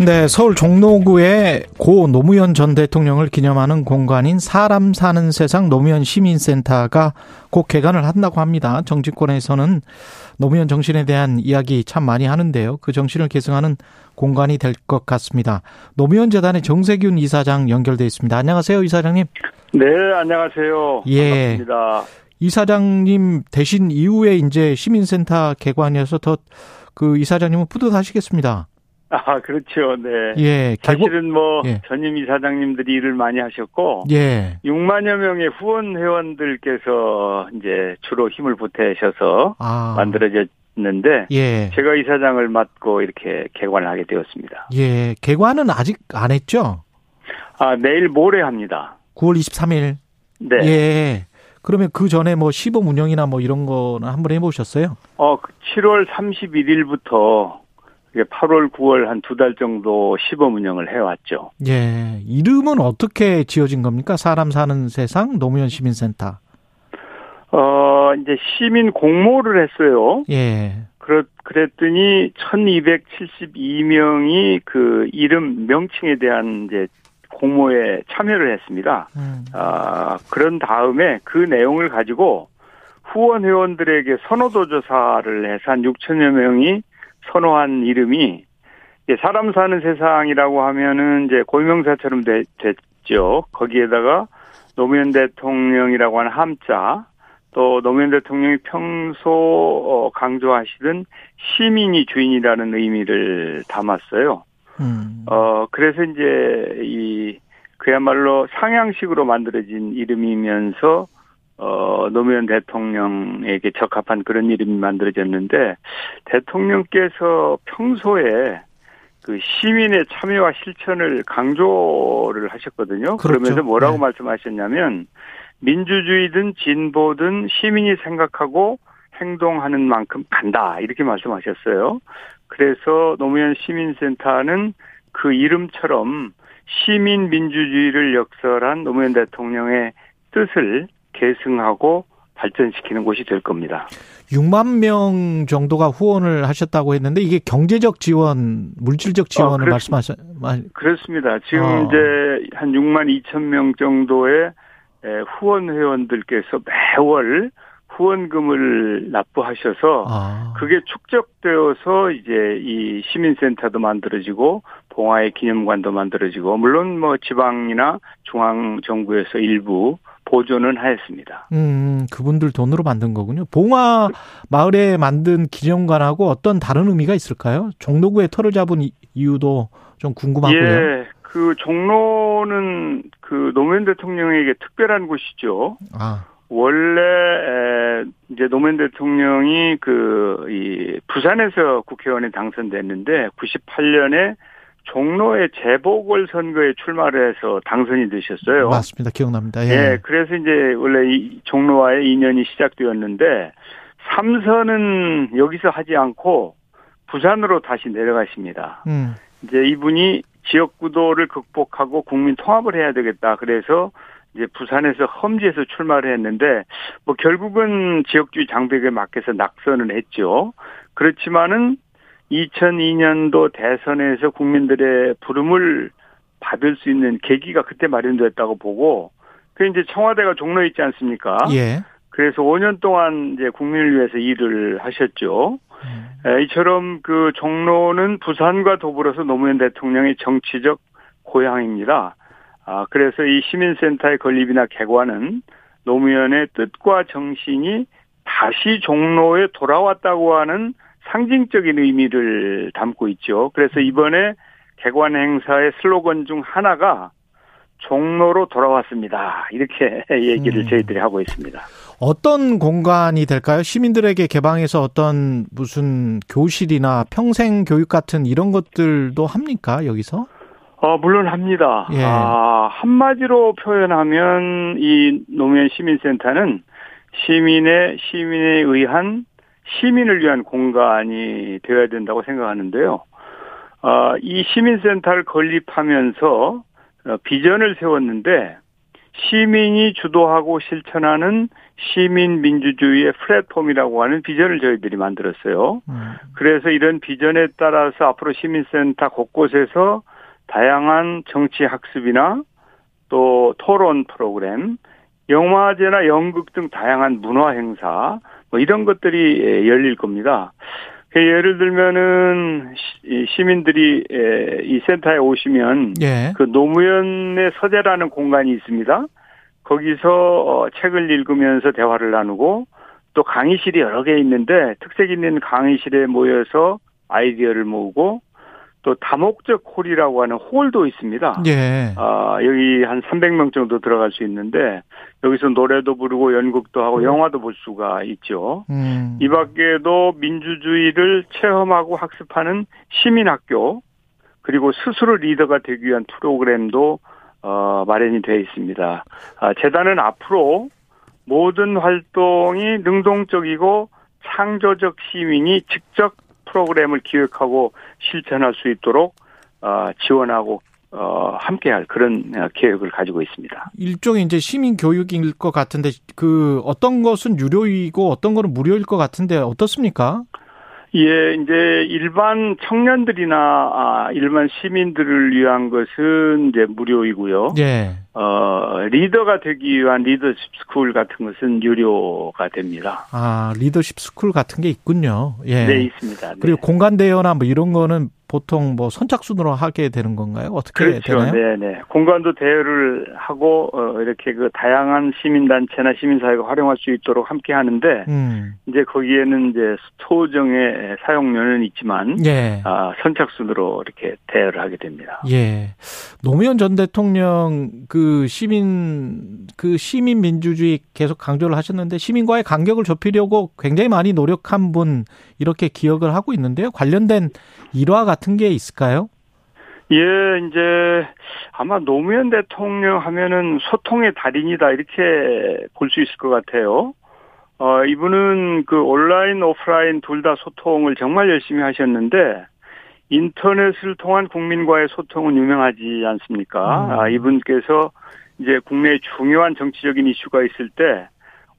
네, 서울 종로구의 고 노무현 전 대통령을 기념하는 공간인 사람 사는 세상 노무현 시민센터가 곧 개관을 한다고 합니다. 정치권에서는 노무현 정신에 대한 이야기 참 많이 하는데요. 그 정신을 계승하는 공간이 될 것 같습니다. 노무현 재단의 정세균 이사장 연결돼 있습니다. 안녕하세요, 이사장님. 네, 안녕하세요. 예. 반갑습니다. 이사장님 대신 이후에 이제 시민센터 개관이어서 더 그 이사장님은 뿌듯하시겠습니다. 아, 그렇죠. 네. 예, 개관- 사실은 뭐 예. 전임 이사장님들이 일을 많이 하셨고 예. 6만여 명의 후원 회원들께서 이제 주로 힘을 보태셔서 아. 만들어졌는데 예. 제가 이사장을 맡고 이렇게 개관을 하게 되었습니다. 예. 개관은 아직 안 했죠? 아, 내일 모레 합니다. 9월 23일. 네. 예. 그러면 그 전에 뭐 시범 운영이나 뭐 이런 거는 한번 해보셨어요? 어, 7월 31일부터 8월, 9월 한 두 달 정도 시범 운영을 해왔죠. 예. 이름은 어떻게 지어진 겁니까? 사람 사는 세상 노무현 시민센터. 어, 이제 시민 공모를 했어요. 예. 그렇, 그랬더니 1272명이 그 이름 명칭에 대한 이제 공모에 참여를 했습니다. 음. 아, 그런 다음에 그 내용을 가지고 후원 회원들에게 선호도 조사를 해서 한 6천여 명이 선호한 이름이 사람 사는 세상이라고 하면은 이제 고유명사처럼 되, 됐죠. 거기에다가 노무현 대통령이라고 하는 함자 또 노무현 대통령이 평소 어, 강조하시던 시민이 주인이라는 의미를 담았어요. 음. 어, 그래서 이제 이 그야말로 상향식으로 만들어진 이름이면서 어, 노무현 대통령에게 적합한 그런 이름이 만들어졌는데 대통령께서 평소에 그 시민의 참여와 실천을 강조를 하셨거든요. 그렇죠. 그러면서 뭐라고 네. 말씀하셨냐면 민주주의든 진보든 시민이 생각하고 행동하는 만큼 간다 이렇게 말씀하셨어요. 그래서 노무현 시민센터는 그 이름처럼 시민 민주주의를 역설한 노무현 대통령의 뜻을 계승하고 발전시키는 곳이 될 겁니다. 6만 명 정도가 후원을 하셨다고 했는데 이게 경제적 지원, 물질적 지원을 그렇습- 말씀하셨, 그렇습니다. 지금 어. 이제 한 6만 2천 명 정도의 에, 후원 회원들께서 매월 후원금을 납부하셔서 아. 그게 축적되어서 이제 이 시민센터도 만들어지고 봉화의 기념관도 만들어지고 물론 뭐 지방이나 중앙 정부에서 일부 보조는 하였습니다. 음, 그분들 돈으로 만든 거군요. 봉화 마을에 만든 기념관하고 어떤 다른 의미가 있을까요? 종로구에 털을 잡은 이- 이유도 좀 궁금하고요. 예, 그 종로는 그 노무현 대통령에게 특별한 곳이죠. 아, 원래 에, 이제 노무현 대통령이 그 이 부산에서 국회의원에 당선됐는데 98년에 종로의 재보궐 선거에 출마를 해서 당선이 되셨어요. 맞습니다. 기억납니다. 예. 예, 그래서 이제 원래 이 종로와의 인연이 시작되었는데 삼선은 여기서 하지 않고 부산으로 다시 내려가십니다. 음, 이제 이분이 지역구도를 극복하고 국민 통합을 해야 되겠다. 그래서 이제 부산에서 험지에서 출마를 했는데 뭐 결국은 지역주의 장벽에 맞게서 낙선을 했죠. 그렇지만은 2002년도 대선에서 국민들의 부름을 받을 수 있는 계기가 그때 마련됐다고 보고 그 이제 청와대가 종로에 있지 않습니까? 예. 그래서 5년 동안 이제 국민을 위해서 일을 하셨죠. 음. 에, 이처럼 그 종로는 부산과 더불어서 노무현 대통령의 정치적 고향입니다. 아, 그래서 이 시민센터의 건립이나 개관은 노무현의 뜻과 정신이 다시 종로에 돌아왔다고 하는 상징적인 의미를 담고 있죠. 그래서 이번에 개관 행사의 슬로건 중 하나가 종로로 돌아왔습니다. 이렇게 얘기를 음. 저희들이 하고 있습니다. 어떤 공간이 될까요? 시민들에게 개방해서 어떤 무슨 교실이나 평생 교육 같은 이런 것들도 합니까? 여기서? 어, 물론 합니다. 예. 아, 한마디로 표현하면 이 노무현 시민센터는 시민의, 시민에 의한 시민을 위한 공간이 되어야 된다고 생각하는데요. 어, 이 시민센터를 건립하면서 어, 비전을 세웠는데 시민이 주도하고 실천하는 시민 민주주의의 플랫폼이라고 하는 비전을 저희들이 만들었어요. 음. 그래서 이런 비전에 따라서 앞으로 시민센터 곳곳에서 다양한 정치 학습이나 또 토론 프로그램, 영화제나 연극 등 다양한 문화 행사 뭐 이런 것들이 예, 열릴 겁니다. 그 예를 들면은 시민들이 예, 이 센터에 오시면 예. 그 노무현의 서재라는 공간이 있습니다. 거기서 어, 책을 읽으면서 대화를 나누고 또 강의실이 여러 개 있는데 특색 있는 강의실에 모여서 아이디어를 모으고 또 다목적 홀이라고 하는 홀도 있습니다. 예. 아, 여기 한 300명 정도 들어갈 수 있는데 여기서 노래도 부르고 연극도 하고 영화도 볼 수가 있죠. 음. 이 밖에도 민주주의를 체험하고 학습하는 시민학교 그리고 스스로 리더가 되기 위한 프로그램도 어, 마련이 되어 있습니다. 아, 재단은 앞으로 모든 활동이 능동적이고 창조적 시민이 직접 프로그램을 기획하고 실천할 수 있도록 어, 지원하고 어, 함께할 그런 계획을 가지고 있습니다. 일종의 이제 시민 교육일 것 같은데 그 어떤 것은 유료이고 어떤 거는 무료일 것 같은데 어떻습니까? 예, 이제 일반 청년들이나 아, 일반 시민들을 위한 것은 이제 무료이고요. 예. 어, 리더가 되기 위한 리더십 스쿨 같은 것은 유료가 됩니다. 아, 리더십 스쿨 같은 게 있군요. 예. 네, 있습니다. 네. 그리고 공간 대여나 뭐 이런 거는 보통 뭐 선착순으로 하게 되는 건가요? 어떻게 그렇죠. 되나요? 네, 네. 공간도 대여를 하고 어, 이렇게 그 다양한 시민 단체나 시민 사회가 활용할 수 있도록 함께 하는데 음. 이제 거기에는 이제 소정의 사용료는 있지만 예. 아, 선착순으로 이렇게 대여를 하게 됩니다. 예. 노무현 전 대통령 그 시민 그 시민 민주주의 계속 강조를 하셨는데 시민과의 간격을 좁히려고 굉장히 많이 노력한 분 이렇게 기억을 하고 있는데요. 관련된 일화 같은 게 있을까요? 예, 이제 아마 노무현 대통령 하면은 소통의 달인이다 이렇게 볼 수 있을 것 같아요. 어, 이분은 그 온라인, 오프라인 둘 다 소통을 정말 열심히 하셨는데 인터넷을 통한 국민과의 소통은 유명하지 않습니까? 음. 아, 이분께서 이제 국내에 중요한 정치적인 이슈가 있을 때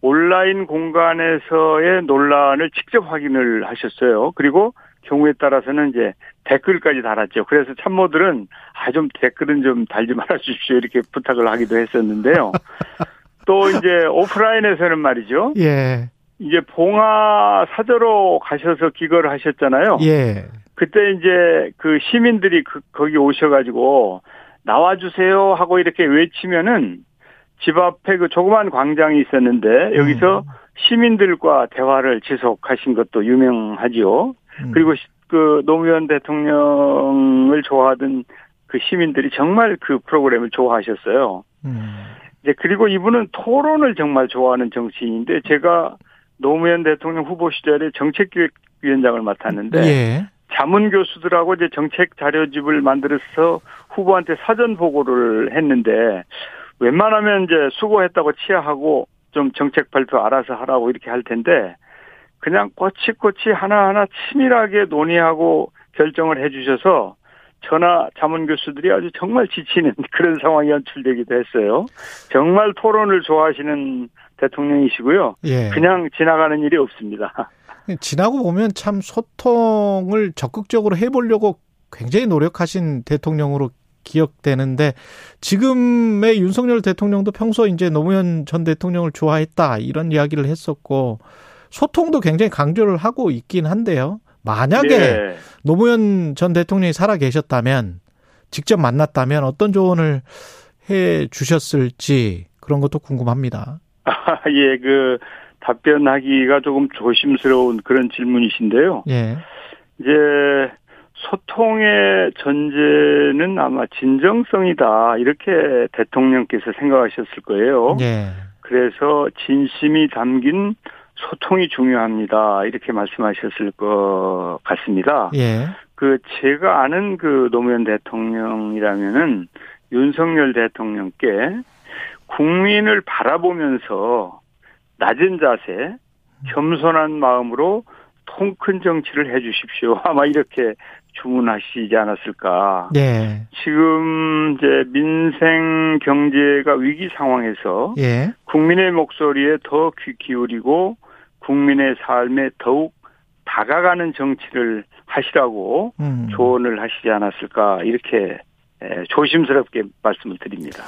온라인 공간에서의 논란을 직접 확인을 하셨어요. 그리고 경우에 따라서는 이제 댓글까지 달았죠. 그래서 참모들은 아 좀 댓글은 좀 달지 말아 주십시오 이렇게 부탁을 하기도 했었는데요. 또 이제 오프라인에서는 말이죠. 예. 이제 봉화 사저로 가셔서 기거를 하셨잖아요. 예. 그때 이제 그 시민들이 그 거기 오셔가지고 나와주세요 하고 이렇게 외치면은 집 앞에 그 조그만 광장이 있었는데 여기서 음. 시민들과 대화를 지속하신 것도 유명하지요. 음. 그리고 시- 그 노무현 대통령을 좋아하던 그 시민들이 정말 그 프로그램을 좋아하셨어요. 음. 이제 그리고 이분은 토론을 정말 좋아하는 정치인인데 제가 노무현 대통령 후보 시절에 정책기획위원장을 맡았는데 예. 자문 교수들하고 이제 정책 자료집을 만들어서 후보한테 사전 보고를 했는데 웬만하면 이제 수고했다고 치하하고 좀 정책 발표 알아서 하라고 이렇게 할 텐데 그냥 꼬치꼬치 하나하나 치밀하게 논의하고 결정을 해 주셔서 전화 자문 교수들이 아주 정말 지치는 그런 상황이 연출되기도 했어요. 정말 토론을 좋아하시는 대통령이시고요. 예. 그냥 지나가는 일이 없습니다. 지나고 보면 참 소통을 적극적으로 해보려고 굉장히 노력하신 대통령으로 기억되는데 지금의 윤석열 대통령도 평소 이제 노무현 전 대통령을 좋아했다 이런 이야기를 했었고 소통도 굉장히 강조를 하고 있긴 한데요. 만약에 네. 노무현 전 대통령이 살아 계셨다면 직접 만났다면 어떤 조언을 해 주셨을지 그런 것도 궁금합니다. 아, 예, 그, 답변하기가 조금 조심스러운 그런 질문이신데요. 예. 이제, 소통의 전제는 아마 진정성이다. 이렇게 대통령께서 생각하셨을 거예요. 예. 그래서 진심이 담긴 소통이 중요합니다. 이렇게 말씀하셨을 것 같습니다. 예. 그, 제가 아는 그 노무현 대통령이라면은 윤석열 대통령께 국민을 바라보면서 낮은 자세, 겸손한 마음으로 통큰 정치를 해 주십시오. 아마 이렇게 주문하시지 않았을까. 예. 지금 이제 민생 경제가 위기 상황에서 예. 국민의 목소리에 더 귀 기울이고 국민의 삶에 더욱 다가가는 정치를 하시라고 음. 조언을 하시지 않았을까 이렇게 에, 조심스럽게 말씀을 드립니다.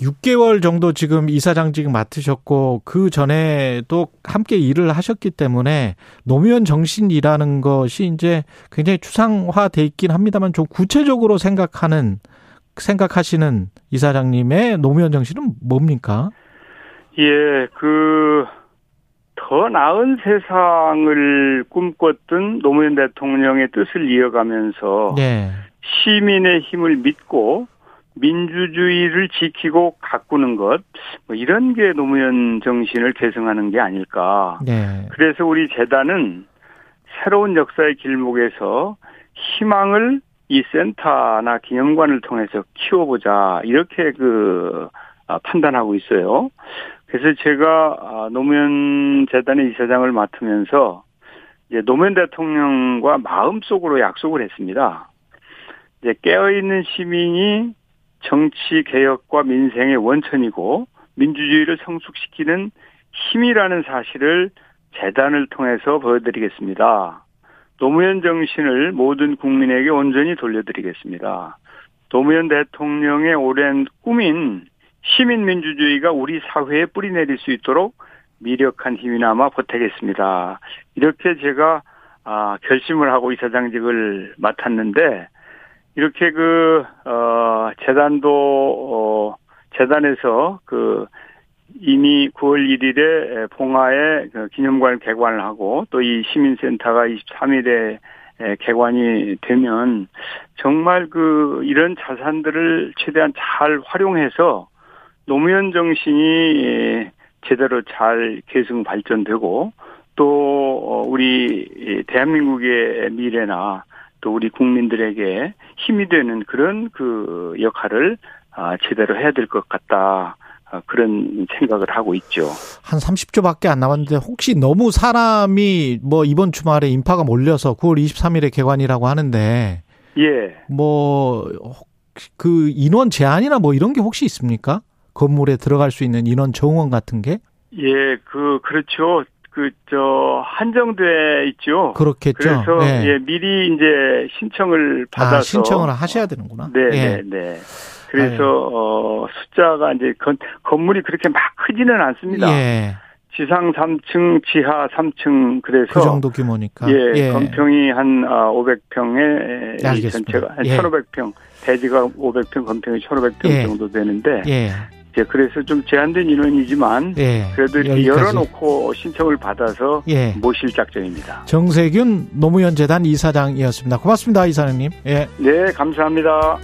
6개월 정도 지금 이사장직 맡으셨고 그 전에도 함께 일을 하셨기 때문에 노무현 정신이라는 것이 이제 굉장히 추상화돼 있긴 합니다만 좀 구체적으로 생각하는 생각하시는 이사장님의 노무현 정신은 뭡니까? 예, 그, 더 나은 세상을 꿈꿨던 노무현 대통령의 뜻을 이어가면서 네. 시민의 힘을 믿고 민주주의를 지키고 가꾸는 것, 뭐 이런 게 노무현 정신을 계승하는 게 아닐까. 네. 그래서 우리 재단은 새로운 역사의 길목에서 희망을 이 센터나 기념관을 통해서 키워보자 이렇게 그 아, 판단하고 있어요. 그래서 제가 아, 노무현 재단의 이사장을 맡으면서 이제 노무현 대통령과 마음속으로 약속을 했습니다. 이제 깨어있는 시민이 정치 개혁과 민생의 원천이고 민주주의를 성숙시키는 힘이라는 사실을 재단을 통해서 보여드리겠습니다. 노무현 정신을 모든 국민에게 온전히 돌려드리겠습니다. 노무현 대통령의 오랜 꿈인 시민민주주의가 우리 사회에 뿌리내릴 수 있도록 미력한 힘이나마 보태겠습니다. 이렇게 제가 아, 결심을 하고 이사장직을 맡았는데 이렇게 그, 어, 재단도, 어, 재단에서 그, 이미 9월 1일에 봉화에 그 기념관을 개관을 하고 또 이 시민센터가 23일에 개관이 되면 정말 그 이런 자산들을 최대한 잘 활용해서 노무현 정신이 제대로 잘 계승 발전되고 또 우리 대한민국의 미래나 또 우리 국민들에게 힘이 되는 그런 그 역할을 제대로 해야 될 것 같다. 그런 생각을 하고 있죠. 한 30초밖에 안 남았는데 혹시 너무 사람이 뭐 이번 주말에 인파가 몰려서 9월 23일에 개관이라고 하는데 예. 뭐 그 인원 제한이나 뭐 이런 게 혹시 있습니까? 건물에 들어갈 수 있는 인원 정원 같은 게? 예, 그 그렇죠. 그 저 한정돼 있죠. 그렇겠죠. 그래서 네. 예, 미리 이제 신청을 받아서 아, 신청을 하셔야 되는구나. 네, 예. 네, 네. 그래서 어 숫자가 이제 건, 건물이 그렇게 막 크지는 않습니다. 예. 지상 3층, 지하 3층 그래서 그 정도 규모니까. 예, 건평이 한 500평에 네, 알겠습니다. 전체가 한 예. 1,500평, 대지가 500평, 건평이 1,500평 예. 정도 되는데 예. 이제 그래서 좀 제한된 인원이지만 예. 그래도 이렇게 여기까지. 열어놓고 신청을 받아서 예. 모실 작정입니다. 정세균 노무현 재단 이사장이었습니다. 고맙습니다, 이사장님. 예. 네, 감사합니다.